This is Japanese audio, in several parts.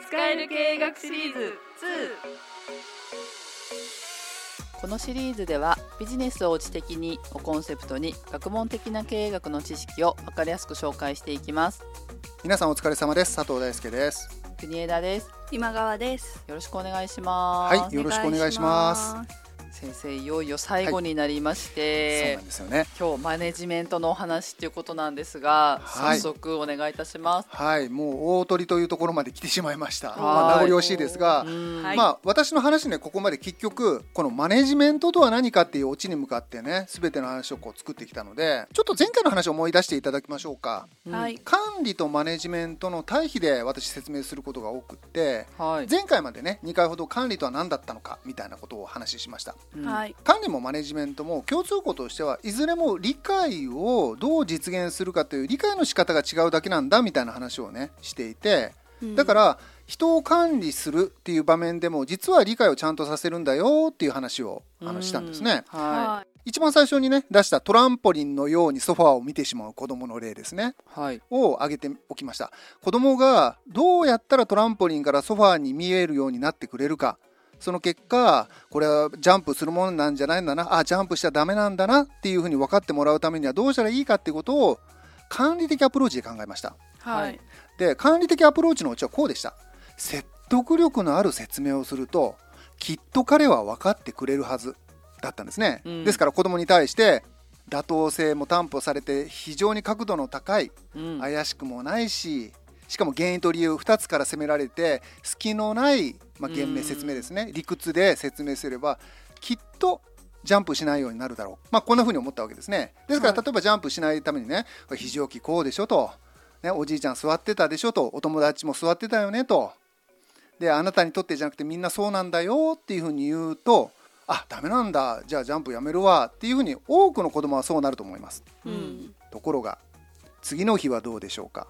使える経営学シリーズ。このシリーズではビジネスを知的にをコンセプトに学問的な経営学の知識を分かりやすく紹介していきます。皆さんお疲れ様です。佐藤大輔です。国枝です。今川です。よろしくお願いします。はいよろしくお願いします先生いよいよ最後になりましそうて、なんですよね。今日マネジメントのお話っていうことなんですが、はい。早速お願いいたします。はいもう大鳥というところまで来てしまいました。い。まあ名残惜しいですがまあ私の話ねここまで結局このマネジメントとは何かっていうオチに向かってね全ての話をこう作ってきたのでちょっと前回の話を思い出していただきましょうか。うんはい。管理とマネジメントの対比で私説明することが多くってはい。前回までね2回ほど管理とは何だったのかみたいなことをお話ししましたうん。はい。管理もマネジメントも共通項としてはいずれも理解をどう実現するかという理解の仕方が違うだけなんだみたいな話をねしていてだからら人を管理するっていう場面でも実は理解をちゃんとさせるんだよっていう話をあのしたんですね。はは一番最初にね出したトランポリンのようにソファーを見てしまう子供の例ですね。いはい。を挙げておきました。子供がどうやったらトランポリンからソファーに見えるようになってくれるかその結果これはジャンプするものなんじゃないんだな。あジャンプしちゃダメなんだな。っていうふうに分かってもらうためにはどうしたらいいかっていうことを管理的アプローチで考えました。はい。で管理的アプローチのうちはこうでした。説得力のある説明をするときっと彼は分かってくれるはずだったんですね、うん。ですから子供に対して妥当性も担保されて非常に角度の高いうん。怪しくもないししかも原因と理由2つから責められて隙のない、まあ、言明説明ですね。理屈で説明すればきっとジャンプしないようになるだろう、まあ、こんな風に思ったわけですね。ですからはい。例えばジャンプしないためにねこれ非常機こうでしょと、ね、おじいちゃん座ってたでしょと。お友達も座ってたよねと。であなたにとってじゃなくてみんなそうなんだよっていう風に言うとあダメなんだ。じゃあジャンプやめるわ。っていう風に多くの子供はそうなると思います。うん。ところが次の日はどうでしょうか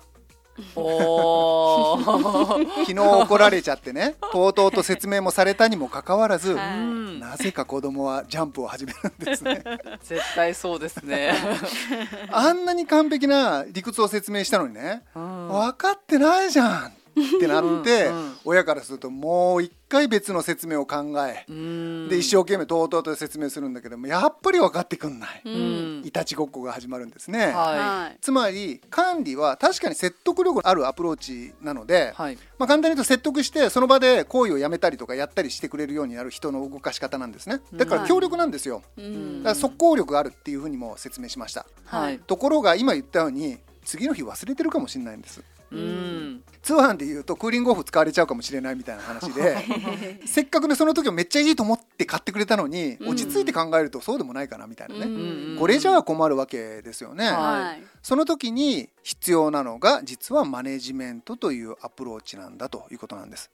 おー。昨日怒られちゃってねとうとうと説明もされたにもかかわらず、はい。うん。なぜか子供はジャンプを始めるんですね。絶対そうですね。あんなに完璧な理屈を説明したのにね、うん。分かってないじゃんってなって、親からするともう一回別の説明を考え、うん。で一生懸命とうとうと説明するんだけどもやっぱり分かってくんない、いたちごっこが始まるんですね、ははい。つまり管理は確かに説得力あるアプローチなので、いはい。まあ、簡単に言うと説得してその場で行為をやめたりとかやったりしてくれるようになる人の動かし方なんですね。だから強力なんですよ、うんだから速攻力があるっていうふうにも説明しました。はい。ところが今言ったように次の日忘れてるかもしれないんですうん。通販で言うとクーリングオフ使われちゃうかもしれないみたいな話でせっかくねその時はめっちゃいいと思って買ってくれたのにうん。落ち着いて考えるとそうでもないかなみたいなね、うんこれじゃあ困るわけですよね、ははい。その時に必要なのが実はマネジメントというアプローチなんだということなんです。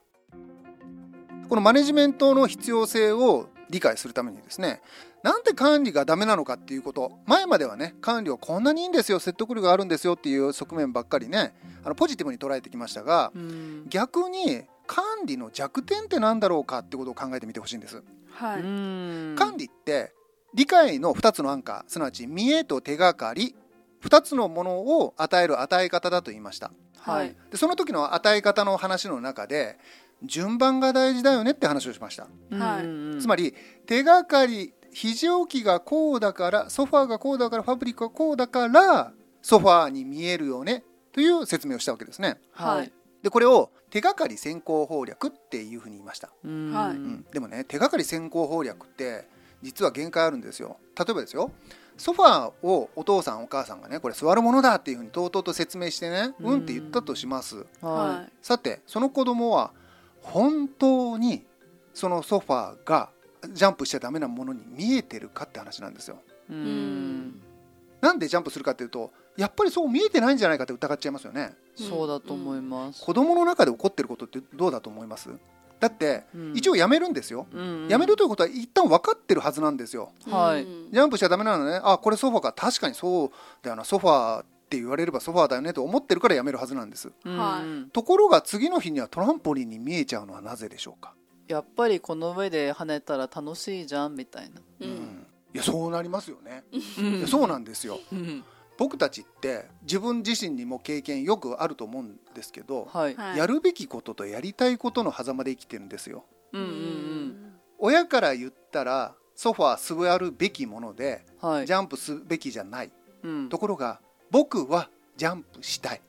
このマネジメントの必要性を理解するためにですねなんで管理がダメなのかっていうこと。前まではね管理はこんなにいいんですよ。説得力があるんですよっていう側面ばっかりね。あのポジティブに捉えてきましたがうん。逆に管理の弱点って何だろうかってことを考えてみてほしいんです。はい。うん。管理って理解の2つのアンカーすなわち見栄と手がかり2つのものを与える与え方だと言いました。はい。でその時の与え方の話の中で順番が大事だよねって話をしました、はい。うん。つまり手がかり非常機がこうだからソファーがこうだからファブリックがこうだからソファーに見えるよねという説明をしたわけですね。はい。でこれを手がかり先行法略っていうふうに言いました。うん。はいうん、でもね手がかり先行法略って実は限界あるんですよ。例えばですよソファーをお父さんお母さんがねこれ座るものだっていうふうにとうとうと説明してねうん。うんって言ったとします。ははさてその子供は本当にそのソファーがジャンプしちゃダメなものに見えてるかって話なんですよ。いうん。なんでジャンプするかっていうとやっぱりそう見えてないんじゃないかって疑っちゃいますよね。そうだと思います。子供の中で起こってることってどうだと思います？だってうん。一応やめるんですよ。うん。やめるということは一旦分かってるはずなんですよ。はい。うん。ジャンプしちゃダメなのね。あこれソファーか。確かにそうだよな。ソファーって言われればソファーだよねと思ってるからやめるはずなんです。うん。はい。ところが次の日にはトランポリンに見えちゃうのはなぜでしょうか、やっぱりこの上で跳ねたら楽しいじゃんみたいな。ううん。んいやそうなりますよね。そうなんですよ。うん。僕たちって自分自身にも経験よくあると思うんですけど、はい、はい。やるべきこととやりたいことの狭間で生きてるんですよ。うんうん親から言ったらソファー座るべきものでうんはいジャンプすべきじゃないうんところが僕はジャンプしたいうん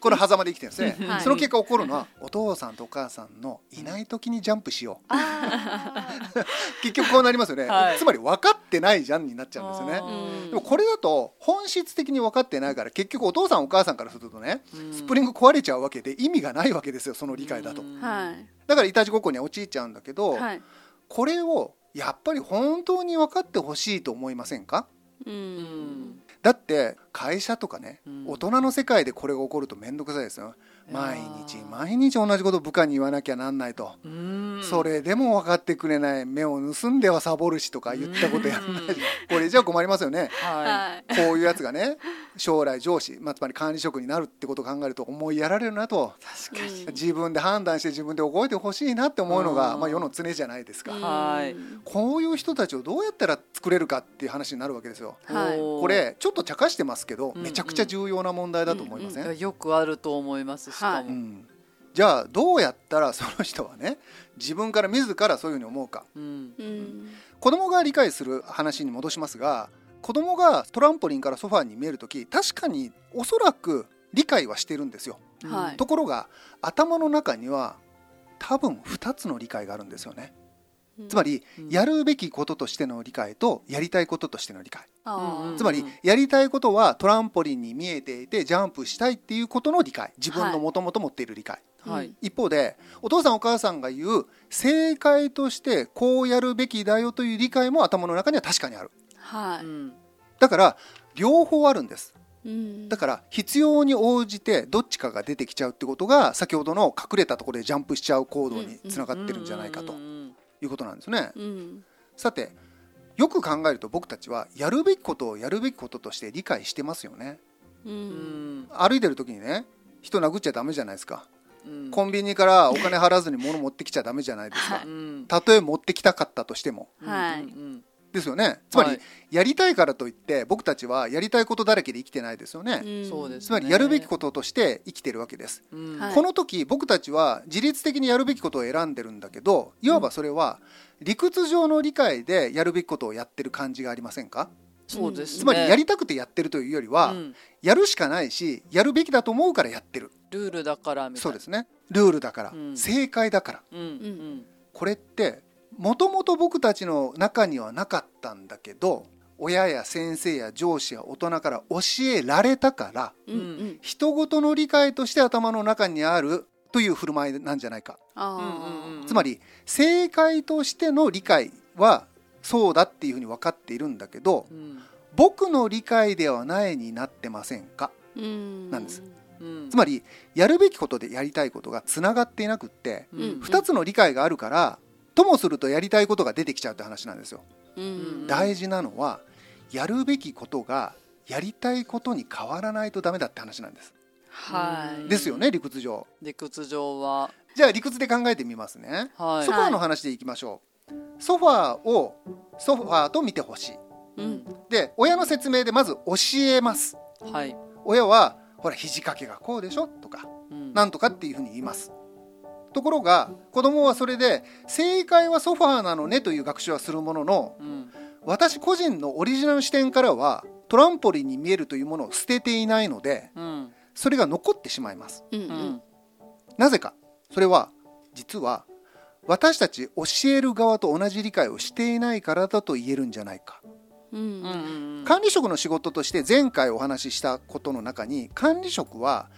この狭間で生きてるんですね、はい。その結果起こるのはお父さんとお母さんのいない時にジャンプしよう。結局こうなりますよね、はい。つまり分かってないじゃんになっちゃうんですよね。でもこれだと本質的に分かってないから結局お父さんお母さんからするとねうん。スプリング壊れちゃうわけで意味がないわけですよその理解だと。うん。はい。だからいたちごっこには陥っちゃうんだけど、はい。これをやっぱり本当に分かってほしいと思いませんか？ううんん。だって会社とかね、うん。大人の世界でこれが起こると面倒くさいですよ。毎日毎日同じこと部下に言わなきゃなんないと、うん。それでも分かってくれない。目を盗んではサボるしとか言ったことやんない。しこれじゃ困りますよね。ははい。こういうやつがね将来上司、まあ、つまり管理職になるってことを考えると思いやられるなと。い確かに。自分で判断して自分で覚えてほしいなって思うのが、うん。まあ、世の常じゃないですか、うん。はい。こういう人たちをどうやったら作れるかっていう話になるわけですよ。はい。これちょっと茶化してますけど、うんめちゃくちゃ重要な問題だと思いません、いやよくあると思いますしかはいも。うん。じゃあどうやったら その人はね自分から自らそういうふうに思うか。うん。うん。子供が理解する話に戻しますが子供がトランポリンからソファーに見える時確かにおそらく理解はしてるんですよ。はい。ところが頭の中には多分2つの理解があるんですよねつまりうん。やるべきこととしての理解とやりたいこととしての理解。つまりやりたいことはトランポリンに見えていてジャンプしたいっていうことの理解。自分のもともと持っている理解、はい。一方でお父さんお母さんが言う正解としてこうやるべきだよという理解も頭の中には確かにある。はい。うん。だから両方あるんです。うん。だから必要に応じてどっちかが出てきちゃうってことが先ほどの隠れたところでジャンプしちゃう行動につながってるんじゃないかと。うんうんいうことなんですね。うん。さてよく考えると僕たちはやるべきことをやるべきこととして理解してますよね。ううん。ん歩いてる時にね人殴っちゃダメじゃないですか。うん。コンビニからお金払わずに物持ってきちゃダメじゃないですか。はい。うんたとえ持ってきたかったとしても。はいですよね。つまり、はい。やりたいからといって僕たちはやりたいことだらけで生きてないですよね、うん。そうですつまりやるべきこととして生きてるわけです、うん。はい。この時僕たちは自律的にやるべきことを選んでるんだけどいわばそれは理屈上の理解でやるべきことをやってる感じがありませんか？そうですね。つまりやりたくてやってるというよりは、うん。やるしかないしやるべきだと思うからやってる。ルールだからみたいな。そうですね。ルールだから、うん。正解だから。うんうん。これってもともと僕たちの中にはなかったんだけど親や先生や上司や大人から教えられたからうんうん。人事の理解として頭の中にあるという振る舞いなんじゃないか。あうんうんうんつまり正解としての理解はそうだっていうふうに分かっているんだけどうん。僕の理解ではないになってませんか？ーうん。なんです。うん。つまりやるべきことでやりたいことがつながっていなくってうん2つの理解があるからともするとやりたいことが出てきちゃうって話なんですよ。うん大事なのはやるべきことがやりたいことに変わらないとダメだって話なんです。はいですよね理屈上。理屈上はじゃあ理屈で考えてみますね。はいソファーの話でいきましょう。ソファーをソファーと見てほしい。うんで親の説明でまず教えます。はい親はほら肘掛けがこうでしょとかうんなんとかっていうふうに言います。ところが子供はそれで正解はソファーなのねという学習はするもののうん私個人のオリジナル視点からはトランポリンに見えるというものを捨てていないのでうんそれが残ってしまいます。うんううん。んなぜか。それは実は私たち教える側と同じ理解をしていないからだと言えるんじゃないか。うんうんうん。管理職の仕事として前回お話ししたことの中に管理職は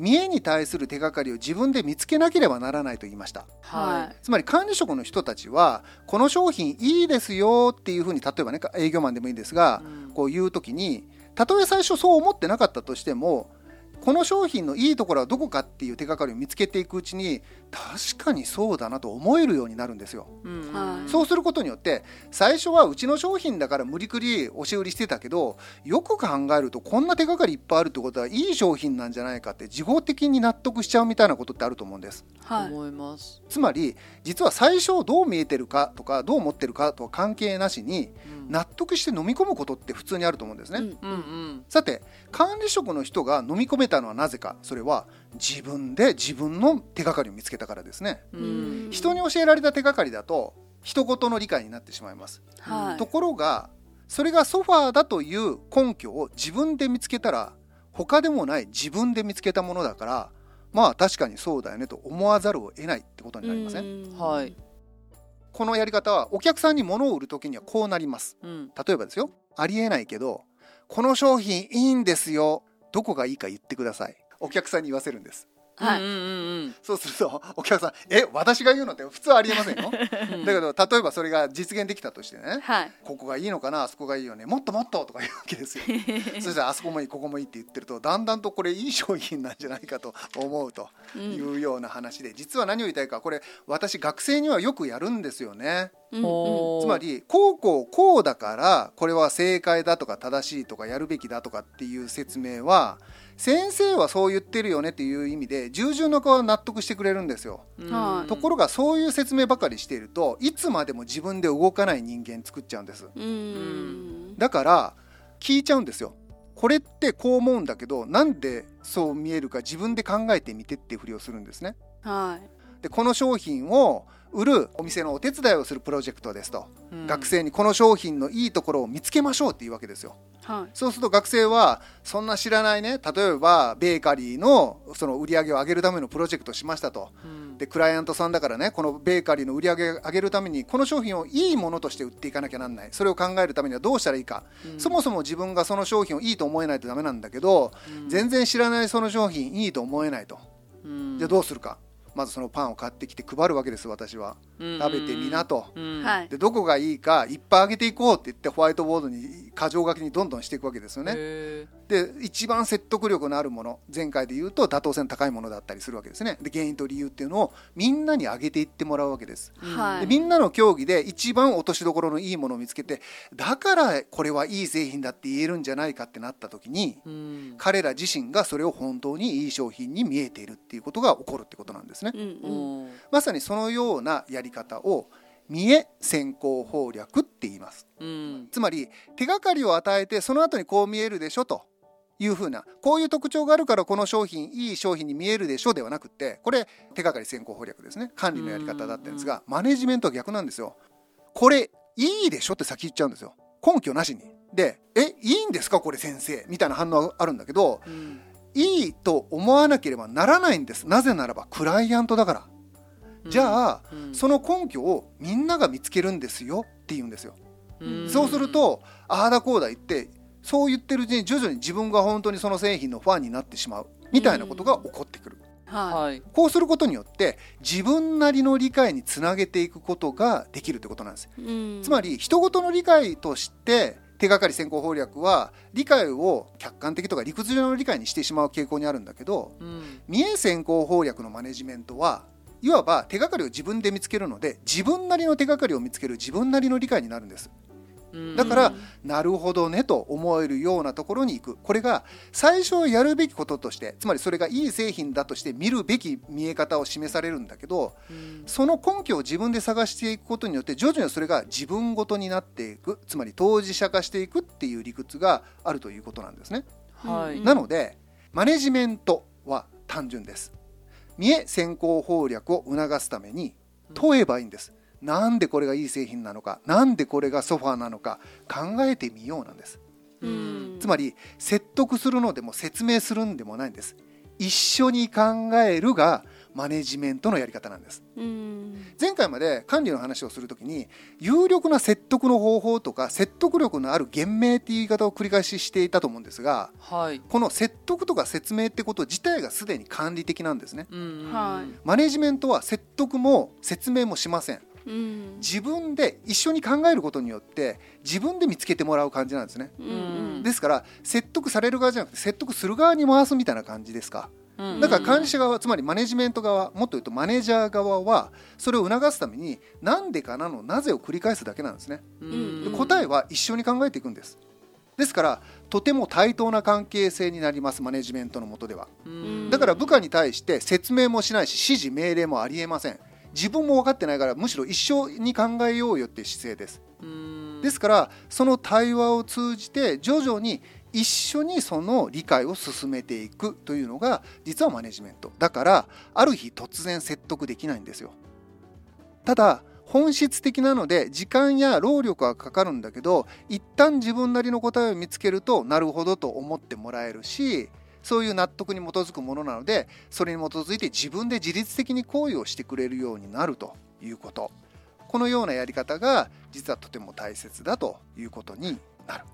見栄に対する手がかりを自分で見つけなければならないと言いました。はつまり管理職の人たちはこの商品いいですよっていうふうに例えばね営業マンでもいいんですがいうん。こう言う時にたとえ最初そう思ってなかったとしてもこの商品のいいところはどこかっていう手がかりを見つけていくうちに確かにそうだなと思えるようになるんですよ。うんはいそうすることによって最初はうちの商品だから無理くり押し売りしてたけどよく考えるとこんな手がかりいっぱいあるってことはいい商品なんじゃないかって自動的に納得しちゃうみたいなことってあると思うんです。はい思いますつまり実は最初どう見えてるかとかどう思ってるかとは関係なしにうん納得して飲み込むことって普通にあると思うんですね、うん。うんうん。さて管理職の人が飲み込めたのはなぜかそれは自分で自分の手がかりを見つけたからですね。人に教えられた手がかりだと人事の理解になってしまいます、はい。ところがそれがソファーだという根拠を自分で見つけたら他でもない自分で見つけたものだからまあ確かにそうだよねと思わざるを得ないってことになりません、はいこのやり方はお客さんに物を売る時にはこうなります。うん。例えばですよ。ありえないけどこの商品いいんですよ。どこがいいか言ってください。お客さんに言わせるんですはい。うんうんそうするとお客さん「え私が言うのって普通ありえませんよ」うん。だけど例えばそれが実現できたとしてねはい。ここがいいのかなあそこがいいよねもっともっととか言うわけですよ。そしたらあそこもいいここもいいって言ってるとだんだんとこれいい商品なんじゃないかと思うというような話で実は何を言いたいかこれ私学生にはよくやるんですよね。うんおーつまりこうこうこうだからこれは正解だとか正しいとかやるべきだとかっていう説明は先生はそう言ってるよねっていう意味で従順の子は納得してくれるんですよ。うん。はいところがそういう説明ばかりしているといつまでも自分で動かない人間作っちゃうんです。うん。だから聞いちゃうんですよ。これってこう思うんだけどなんでそう見えるか自分で考えてみてっていうふりをするんですね。はい。でこの商品を売るお店のお手伝いをするプロジェクトですと、うん。学生にこの商品のいいところを見つけましょうっていうわけですよ。はい。そうすると学生はそんな知らないね。例えばベーカリーのその売り上げを上げるためのプロジェクトをしましたと。うん。でクライアントさんだからねこのベーカリーの売り上げを上げるためにこの商品をいいものとして売っていかなきゃなんない。それを考えるためにはどうしたらいいか、うん。そもそも自分がその商品をいいと思えないとダメなんだけど、全然知らないその商品いいと思えないと。うん。じゃあどうするかまずそのパンを買ってきて配るわけです私は。食べてみなと。でどこがいいかいっぱいあげていこうって言ってホワイトボードに箇条書きにどんどんしていくわけですよね。へで一番説得力のあるもの前回で言うと妥当性の高いものだったりするわけですね。で原因と理由っていうのをみんなに上げていってもらうわけです。でみんなの協議で一番落としどころのいいものを見つけてだからこれはいい製品だって言えるんじゃないかってなった時にうん彼ら自身がそれを本当にいい商品に見えているっていうことが起こるってことなんですね。うんうんまさにそのようなやり方を見え先行法略って言います。うんつまり手がかりを与えてその後にこう見えるでしょというふうなこういう特徴があるからこの商品いい商品に見えるでしょではなくってこれ手がかり先行法略ですね管理のやり方だったんですがマネジメントは逆なんですよ。これいいでしょって先言っちゃうんですよ根拠なしに。で「えいいんですか？これ先生」みたいな反応があるんだけどうんいいと思わなければならないんですなぜならばクライアントだから。じゃあ、うん。その根拠をみんなが見つけるんですよって言うんですよ。うん。そうするとああだこうだ言ってそう言ってるうちに徐々に自分が本当にその製品のファンになってしまうみたいなことが起こってくる。ははい。こうすることによって自分なりの理解につなげていくことができるってことなんです。いうん。つまり人事の理解として手がかり先行法略は理解を客観的とか理屈上の理解にしてしまう傾向にあるんだけどうん。見え先行法略のマネジメントはいわば手がかりを自分で見つけるので自分なりの手がかりを見つける自分なりの理解になるんです。うんだからなるほどねと思えるようなところに行くこれが最初やるべきこととしてつまりそれがいい製品だとして見るべき見え方を示されるんだけどうんその根拠を自分で探していくことによって徐々にそれが自分ごとになっていくつまり当事者化していくっていう理屈があるということなんですね。はいうんなのでマネジメントは単純です。見え先行法略を促すために問えばいいんです。なんでこれがいい製品なのか、なんでこれがソファーなのか考えてみようなんです。うんつまり説得するのでも説明するんでもないんです。一緒に考えるがマネジメントのやり方なんです。うん。前回まで管理の話をするときに有力な説得の方法とか説得力のある言明っていう言い方を繰り返ししていたと思うんですがはい。この説得とか説明ってこと自体がすでに管理的なんですね。うん。はい。マネジメントは説得も説明もしません。うん。自分で一緒に考えることによって自分で見つけてもらう感じなんですね。うんうん。ですから説得される側じゃなくて説得する側に回すみたいな感じですか？うんだから管理者側つまりマネジメント側もっと言うとマネージャー側はそれを促すためになんでかなのなぜを繰り返すだけなんですね。答えは一緒に考えていくんです。ですからとても対等な関係性になりますマネジメントの下では。うん。だから部下に対して説明もしないし指示命令もありえません。自分も分かってないからむしろ一緒に考えようよっていう姿勢です。うん。ですからその対話を通じて徐々に一緒にその理解を進めていくというのが実はマネジメント。だからある日突然説得できないんですよ。ただ本質的なので時間や労力はかかるんだけど一旦自分なりの答えを見つけるとなるほどと思ってもらえるしそういう納得に基づくものなのでそれに基づいて自分で自律的に行為をしてくれるようになるということ。このようなやり方が実はとても大切だということになる、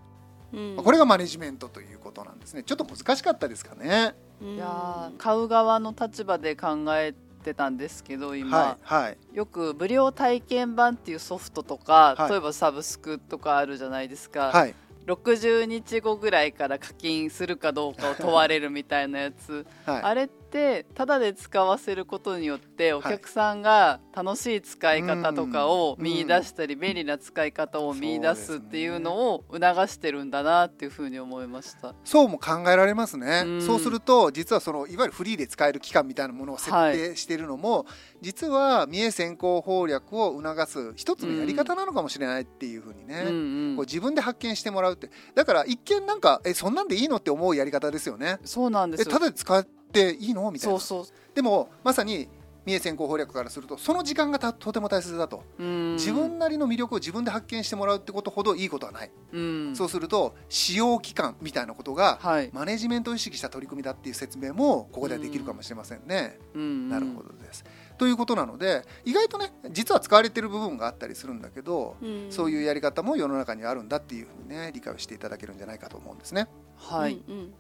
うん。これがマネジメントということなんですね。ちょっと難しかったですかね。うん。いやー買う側の立場で考えてたんですけど今、はいはい。よく無料体験版っていうソフトとか、はい。例えばサブスクとかあるじゃないですか、はい。60日後ぐらいから課金するかどうかを問われるみたいなやつ、はい。あれってただで使わせることによってお客さんが楽しい使い方とかを見出したり、便利な使い方を見出すっていうのを促してるんだなっていうふうに思いました。そうも考えられますね、うん。そうすると実はそのいわゆるフリーで使える期間みたいなものを設定しているのも、実は見え先行攻略を促す一つのやり方なのかもしれないっていうふうにね、うんうん。こう自分で発見してもらうって。だから一見なんかえそんなんでいいのって思うやり方ですよね。そうなんですただで使っていいの？みたいな。そうそう。でもまさに見え先行攻略からするとその時間がたとても大切だと、うん。自分なりの魅力を自分で発見してもらうってことほどいいことはない、うん。そうすると使用期間みたいなことがはい、マネジメントを意識した取り組みだっていう説明もここではできるかもしれませんね。うん。なるほどです。ということなので意外とね実は使われてる部分があったりするんだけど、うん。そういうやり方も世の中にあるんだっていうふうにね理解をしていただけるんじゃないかと思うんですね。はい、うんうん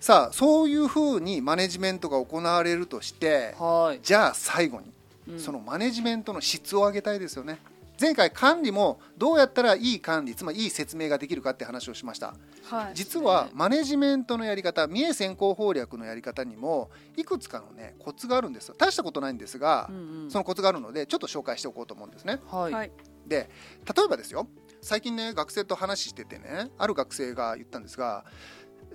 さあそういうふうにマネジメントが行われるとしてはい。じゃあ最後にうん。そのマネジメントの質を上げたいですよね。前回管理もどうやったらいい管理つまりいい説明ができるかって話をしました。はい。実はマネジメントのやり方見え先行攻略のやり方にもいくつかのねコツがあるんですよ。大したことないんですがうんうん。そのコツがあるのでちょっと紹介しておこうと思うんですね。はい、はい。で例えばですよ。最近ね学生と話しててねある学生が言ったんですが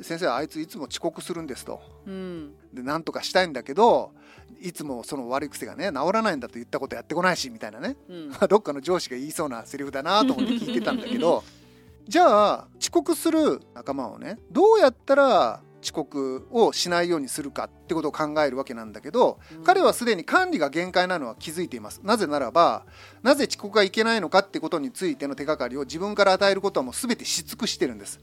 先生あいついつも遅刻するんですと。うん。でなんとかしたいんだけどいつもその悪い癖がね治らないんだと言ったことやってこないしみたいなね。うん。どっかの上司が言いそうなセリフだなと思って聞いてたんだけど じゃあ遅刻する仲間をねどうやったら遅刻をしないようにするかってことを考えるわけなんだけど、うん。彼はすでに管理が限界なのは気づいています。なぜならばなぜ遅刻がいけないのかってことについての手がかりを自分から与えることはもう全てし尽くしてるんです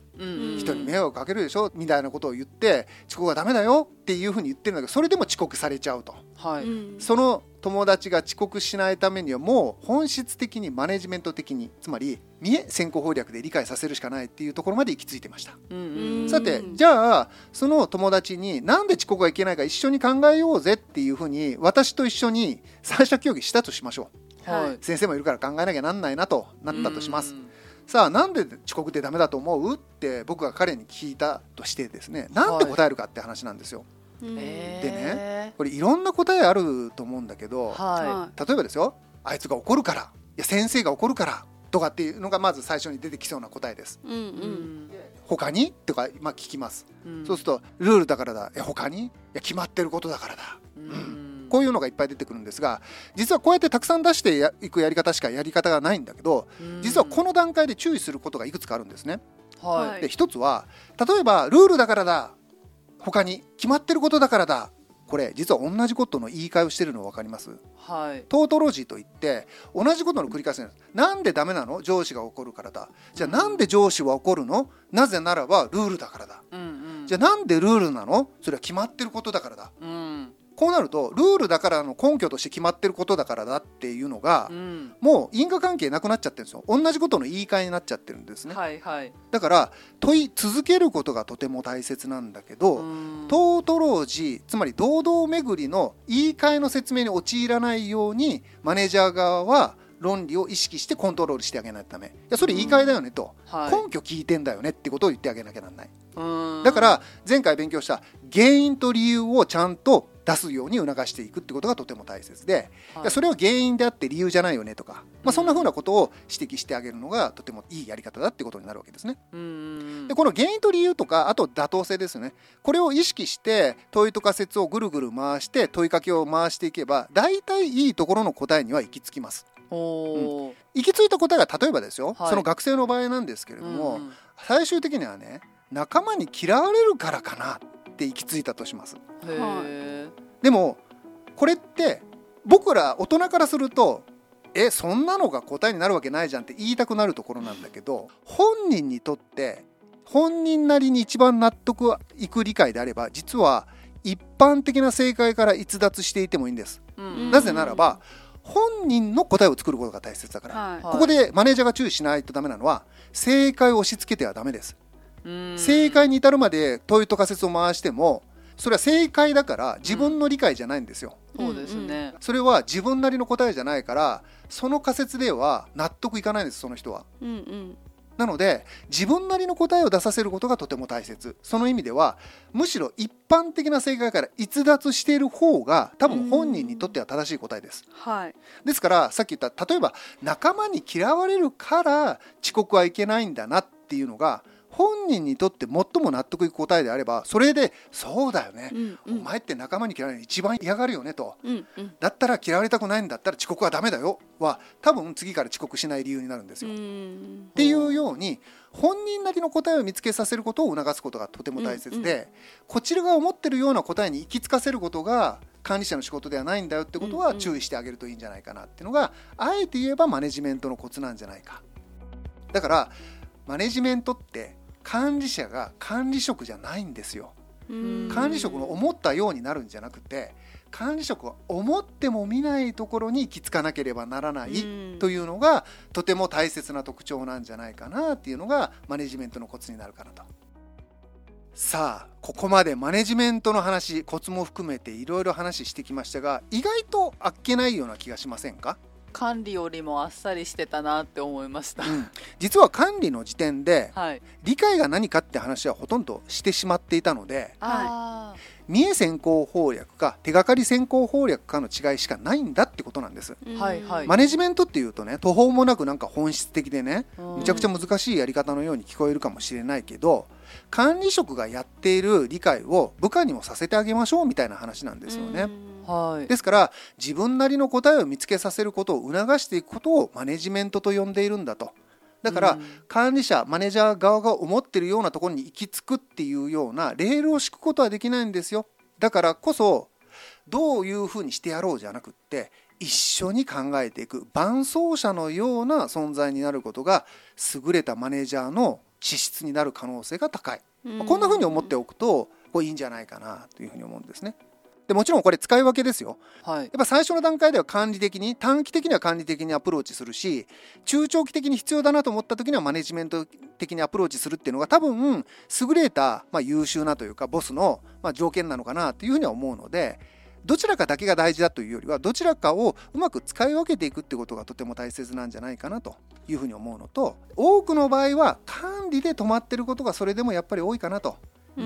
人に迷惑かけるでしょみたいなことを言って遅刻はダメだよっていうふうに言ってるんだけどそれでも遅刻されちゃうと。はい、うん。その友達が遅刻しないためにはもう本質的にマネジメント的につまり見え先行攻略で理解させるしかないっていうところまで行き着いてました。うんううん。んさてじゃあその友達になんで遅刻がいけないか一緒に考えようぜっていうふうに私と一緒に三者協議したとしましょう。はい。先生もいるから考えなきゃなんないなとなったとします。うんさあなんで遅刻ってダメだと思うって僕が彼に聞いたとしてですねなんで答えるかって話なんですよ。うんえー、でねこれいろんな答えあると思うんだけどはは例えばですよあいつが怒るからいや先生が怒るからとかっていうのがまず最初に出てきそうな答えです。いうんうい、うん。ん他に？とか、まあ、聞きます、うん。そうするとルールだからだ。え他に？いや決まってることだからだ。うんこういうのがいっぱい出てくるんですが実はこうやってたくさん出してやいくやり方しかやり方がないんだけど実はこの段階で注意することがいくつかあるんですね。はい、はいで一つは例えばルールだからだ他に決まってることだからだこれ実は同じことの言い換えをしてるの分かります？はい。トートロジーといって同じことの繰り返しなんです。なんでダメなの？上司が怒るからだ。じゃあなんで上司は怒るの？なぜならばルールだからだ。うんうん。じゃあなんでルールなの？それは決まってることだからだ。うんこうなるとルールだからの根拠として決まってることだからだっていうのがうん。もう因果関係なくなっちゃってるんですよ。同じことの言い換えになっちゃってるんです。ねはいはい。だから問い続けることがとても大切なんだけど、うん。トートロージーつまり堂々巡りの言い換えの説明に陥らないようにマネージャー側は論理を意識してコントロールしてあげないとダメ。いやそれ言い換えだよねと、はい。根拠聞いてんだよねってことを言ってあげなきゃなんない。うん。だから前回勉強した原因と理由をちゃんと出すように促していくってことがとても大切で、はい。それは原因であって理由じゃないよねとか、まあ、そんな風なことを指摘してあげるのがとてもいいやり方だってことになるわけですね。うんでこの原因と理由とかあと妥当性ですよね。これを意識して問いと仮説をぐるぐる回して問いかけを回していけば大体いいところの答えには行き着きます。おー。行き着いた答えが例えばですよ、はい。その学生の場合なんですけれども、うんうん。最終的にはね仲間に嫌われるからかなって行き着いたとしますでもこれって僕ら大人からするとえそんなのが答えになるわけないじゃんって言いたくなるところなんだけど本人にとって本人なりに一番納得いく理解であれば実は一般的な正解から逸脱していてもいいんです。うんなぜならば本人の答えを作ることが大切だから。はいはいここでマネージャーが注意しないとダメなのは正解を押し付けてはダメです。うん。正解に至るまで問いと仮説を回してもそれは正解だから自分の理解じゃないんですよ。そうですね、それは自分なりの答えじゃないからその仮説では納得いかないんですその人は。うんうん。なので自分なりの答えを出させることがとても大切。その意味ではむしろ一般的な正解から逸脱している方が多分本人にとっては正しい答えです。はい。ですからさっき言った例えば仲間に嫌われるから遅刻はいけないんだなっていうのが本人にとって最も納得いく答えであればそれでそうだよね。う、んうん。お前って仲間に嫌われるの一番嫌がるよねと。うんうん。だったら嫌われたくないんだったら遅刻はダメだよ。は多分次から遅刻しない理由になるんですうよ。っんていうように本人なりの答えを見つけさせることを促すことがとても大切で、こちらが思ってるような答えに行き着かせることが管理者の仕事ではないんだよってことうんうん。は注意してあげるといいんじゃないかなっていうのがあえて言えばマネジメントのコツなんじゃないか。だからマネジメントって管理者が管理職じゃないんですよ。うん管理職の思ったようになるんじゃなくて管理職は思っても見ないところに行き着かなければならないうんというのがとても大切な特徴なんじゃないかなっていうのがマネジメントのコツになるかなと。さあここまでマネジメントの話コツも含めていろいろ話してきましたが意外とあっけないような気がしませんか、管理よりもあっさりしてたなって思いました、うん、実は管理の時点ではい。理解が何かって話はほとんどしてしまっていたのであ見え先行法略か手がかり先行法略かの違いしかないんだってことなんです。うん。はいはい。マネジメントっていうとね途方もなくなんか本質的でねーむちゃくちゃ難しいやり方のように聞こえるかもしれないけど管理職がやっている理解を部下にもさせてあげましょうみたいな話なんですよね。はいですから自分なりの答えを見つけさせることを促していくことをマネジメントと呼んでいるんだと。だから、うん管理者マネージャー側が思ってるようなところに行き着くっていうようなレールを敷くことはできないんですよだからこそどういうふうにしてやろうじゃなくって一緒に考えていく伴走者のような存在になることが優れたマネージャーの資質になる可能性が高い、まあこんなふうに思っておくとこういいんじゃないかなというふうに思うんですね。でもちろんこれ使い分けですよ。はい。やっぱ最初の段階では管理的に短期的には管理的にアプローチするし中長期的に必要だなと思った時にはマネジメント的にアプローチするっていうのが多分優れた、まあ、優秀なというかボスの、まあ、条件なのかなというふうには思うのでどちらかだけが大事だというよりはどちらかをうまく使い分けていくってことがとても大切なんじゃないかなというふうに思うのと多くの場合は管理で止まってることがそれでもやっぱり多いかなと。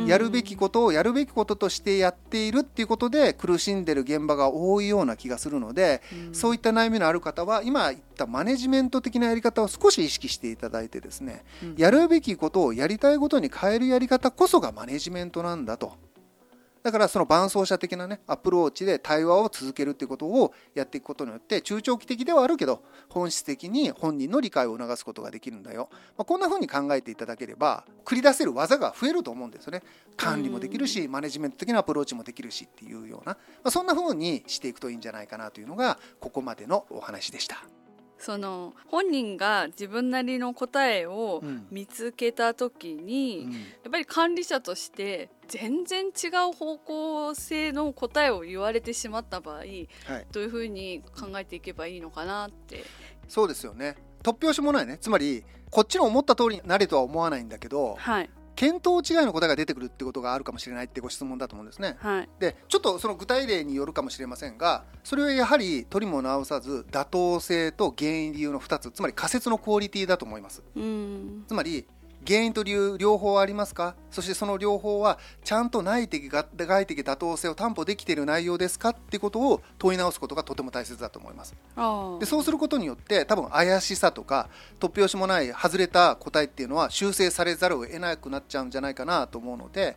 やるべきことをやるべきこととしてやっているっていうことで苦しんでる現場が多いような気がするので、そういった悩みのある方は今言ったマネジメント的なやり方を少し意識していただいてですね、うんやるべきことをやりたいことに変えるやり方こそがマネジメントなんだと。だからその伴走者的なねアプローチで対話を続けるっていうことをやっていくことによって中長期的ではあるけど本質的に本人の理解を促すことができるんだよ、まあ、こんな風に考えていただければ繰り出せる技が増えると思うんですよね。管理もできるしマネジメント的なアプローチもできるしっていうような、まあ、そんな風にしていくといいんじゃないかなというのがここまでのお話でした。その本人が自分なりの答えをうん。見つけた時に、やっぱり管理者として全然違う方向性の答えを言われてしまった場合はい、どういうふうに考えていけばいいのかなって。そうですよね。突拍子もないね。つまりこっちの思った通りになれとは思わないんだけどはい見当違いの答えが出てくるってことがあるかもしれないってご質問だと思うんですね。はいでちょっとその具体例によるかもしれませんがそれはやはり取りも直さず妥当性と原因理由の2つつまり仮説のクオリティだと思いますうんつまり原因と理由両方ありますか？そしてその両方はちゃんと内的が外的妥当性を担保できている内容ですか？ってことを問い直すことがとても大切だと思います。あでそうすることによって多分怪しさとか突拍子もない外れた答えっていうのは修正されざるを得なくなっちゃうんじゃないかなと思うので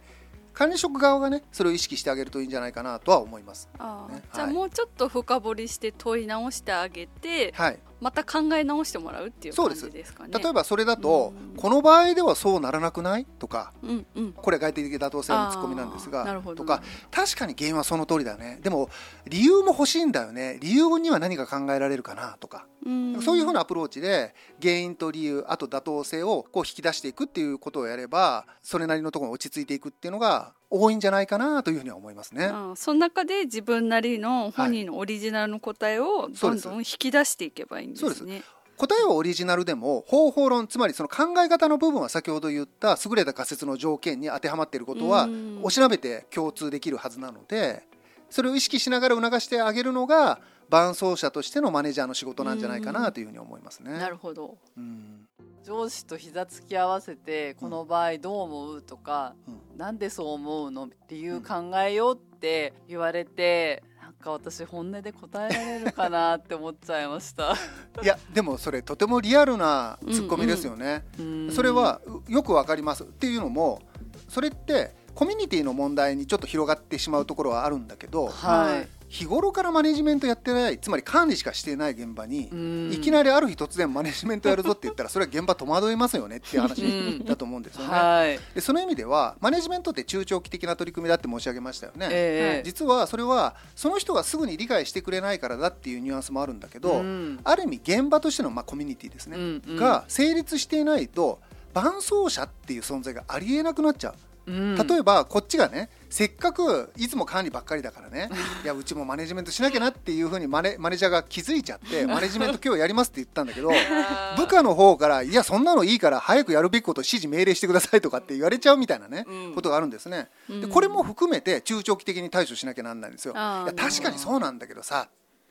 管理職側がねそれを意識してあげるといいんじゃないかなとは思います。あ。ね。じゃあはい。もうちょっと深掘りして問い直してあげてはいまた考え直してもらうっていう感じですかね。例えばそれだと、うん。この場合ではそうならなくない？とかうんうん。これ外的妥当性のツッコミなんですがとか確かに原因はその通りだね。でも理由も欲しいんだよね。理由には何が考えられるかなとか、うんそういうふうなアプローチで原因と理由あと妥当性をこう引き出していくっていうことをやればそれなりのところに落ち着いていくっていうのが多いんじゃないかなというふうには思いますね。ああその中で自分なりの本人のオリジナルの答えをどんどん引き出していけばいいんですそうね。答えはオリジナルでも方法論つまりその考え方の部分は先ほど言った優れた仮説の条件に当てはまっていることはうんおしなべて共通できるはずなのでそれを意識しながら促してあげるのが伴走者としてのマネージャーの仕事なんじゃないかなというふうに思いますね。なるほど。うん上司と膝つき合わせてこの場合どう思うとか、うんなんでそう思うの理由考えようって言われてなんか私本音で答えられるかなって思っちゃいました。いやでもそれとてもリアルなツッコミですよね。うんそれはうよくわかりますっていうのもそれってコミュニティの問題にちょっと広がってしまうところはあるんだけどはい、日頃からマネジメントやってないつまり管理しかしていない現場にうん。いきなりある日突然マネジメントやるぞって言ったらそれは現場戸惑いますよねっていう話だと思うんですよね。はい、でその意味ではマネジメントって中長期的な取り組みだって申し上げましたよね。ええ。実はそれはその人がすぐに理解してくれないからだっていうニュアンスもあるんだけど、うん。ある意味現場としてのまあコミュニティですね、うんうん。が成立していないと伴走者っていう存在がありえなくなっちゃう。うん。例えばこっちがねせっかくいつも管理ばっかりだからね いやうちもマネジメントしなきゃなっていうふうにマネマネージャーが気づいちゃって マネジメント今日やりますって言ったんだけど 部下の方からいやそんなのいいから早くやるべきことを指示命令してくださいとかって言われちゃうみたいなね、うんことがあるんですね。でうんこれも含めて中長期的に対処しなきゃなんないんですよ。いや確かにそうなんだけどさ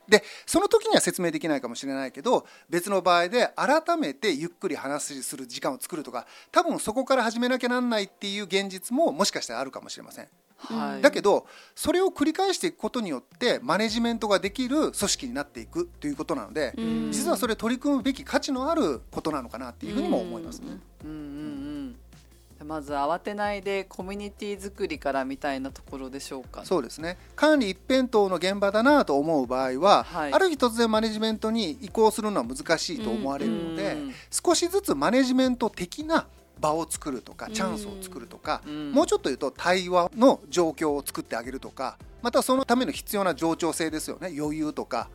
でその時には説明できないかもしれないけど別の場合で改めてゆっくり話する時間を作るとか多分そこから始めなきゃなんないっていう現実ももしかしたらあるかもしれません。はい、だけどそれを繰り返していくことによってマネジメントができる組織になっていくということなのでうん。実はそれ取り組むべき価値のあることなのかなっていうふうにも思いますね。うん。うんうんまず慌てないでコミュニティ作りからみたいなところでしょうか。そうですね。管理一辺倒の現場だなと思う場合は、はい。ある日突然マネジメントに移行するのは難しいと思われるので、うん。少しずつマネジメント的な場を作るとかチャンスを作るとか、うん。もうちょっと言うと対話の状況を作ってあげるとかまたそのための必要な冗長性ですよね。余裕とか、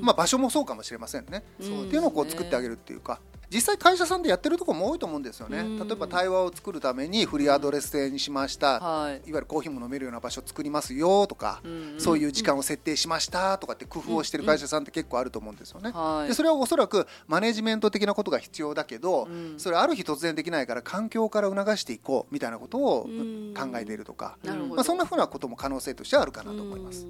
まあ、場所もそうかもしれませんね。うん。っていうのをこう作ってあげるっていうか実際会社さんでやってるところも多いと思うんですよね。うん。例えば対話を作るためにフリーアドレス制にしました、はい。いわゆるコーヒーも飲めるような場所作りますよとか、うんうん。そういう時間を設定しましたとかって工夫をしてる会社さんって結構あると思うんですよね。はい。でそれはおそらくマネジメント的なことが必要だけど、うん。それある日突然できないから環境から促していこうみたいなことをうん考えているとか、なるほど。まあ、そんなふうなことも可能性としてはあるかなと思います。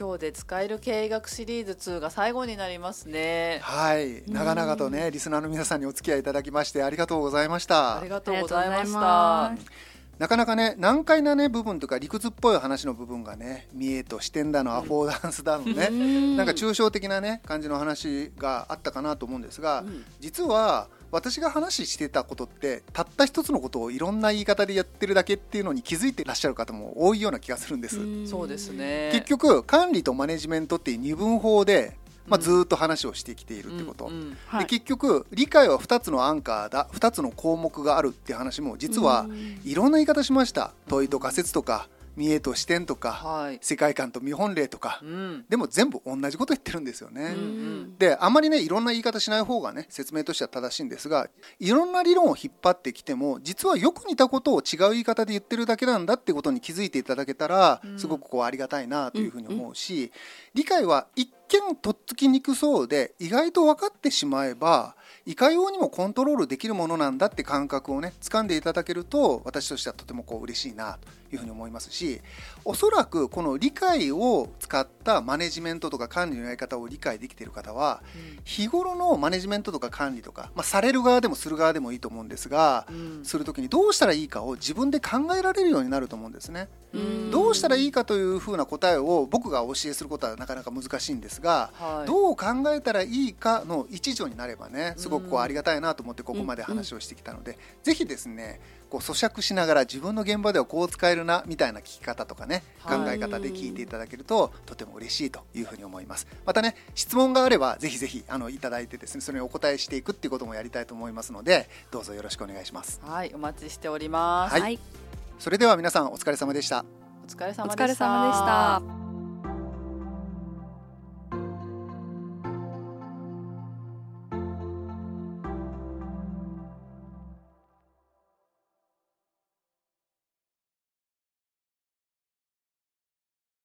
うん今日で使える経営学シリーズ2が最後になりますね。はい。長々とねリスナーの皆さんにお付き合いいただきましてありがとうございました。ありがとうございました。なかなかね難解なね部分とか理屈っぽい話の部分がね見栄と視点だのアフォーダンスだのね、うん。なんか抽象的なね感じの話があったかなと思うんですが、うん。実は私が話してたことってたった一つのことをいろんな言い方でやってるだけっていうのに気づいてらっしゃる方も多いような気がするんです。んそうですね。結局管理とマネジメントっていう二分法で、まあ、ずーっと話をしてきているってこと。うんうんはいで結局理解は2つのアンカーだ2つの項目があるっていう話も実はうんいろんな言い方しました問いと仮説とか見栄と視点とかはい。世界観と見本例とかうん。でも全部同じこと言ってるんですよね。うんであまりねいろんな言い方しない方がね説明としては正しいんですがいろんな理論を引っ張ってきても実はよく似たことを違う言い方で言ってるだけなんだってことに気づいていただけたらうんすごくこうありがたいなというふうに思うし理解は一見とっつきにくそうで意外と分かってしまえばいかようにもコントロールできるものなんだって感覚をね掴んでいただけると私としてはとてもこう嬉しいなというふうに思いますしおそらくこの理解を使ったマネジメントとか管理のやり方を理解できている方は日頃のマネジメントとか管理とか、まあ、される側でもする側でもいいと思うんですがうん。する時にどうしたらいいかを自分で考えられるようになると思うんですね。うん。どうしたらいいかというふうな答えを僕がお教えすることはなかなか難しいんですが、はい。どう考えたらいいかの一助になればねすごくこうありがたいなと思ってここまで話をしてきたので、ぜひですねこう咀嚼しながら自分の現場ではこう使えるなみたいな聞き方とかね考え方で聞いていただけるととても嬉しいというふうに思います。またね質問があればぜひぜひあのいただいてですねそれにお答えしていくっていうこともやりたいと思いますのでどうぞよろしくお願いします。はいお待ちしております、はい。それでは皆さんお疲れ様でした。お疲れ様おでした。疲れ様でした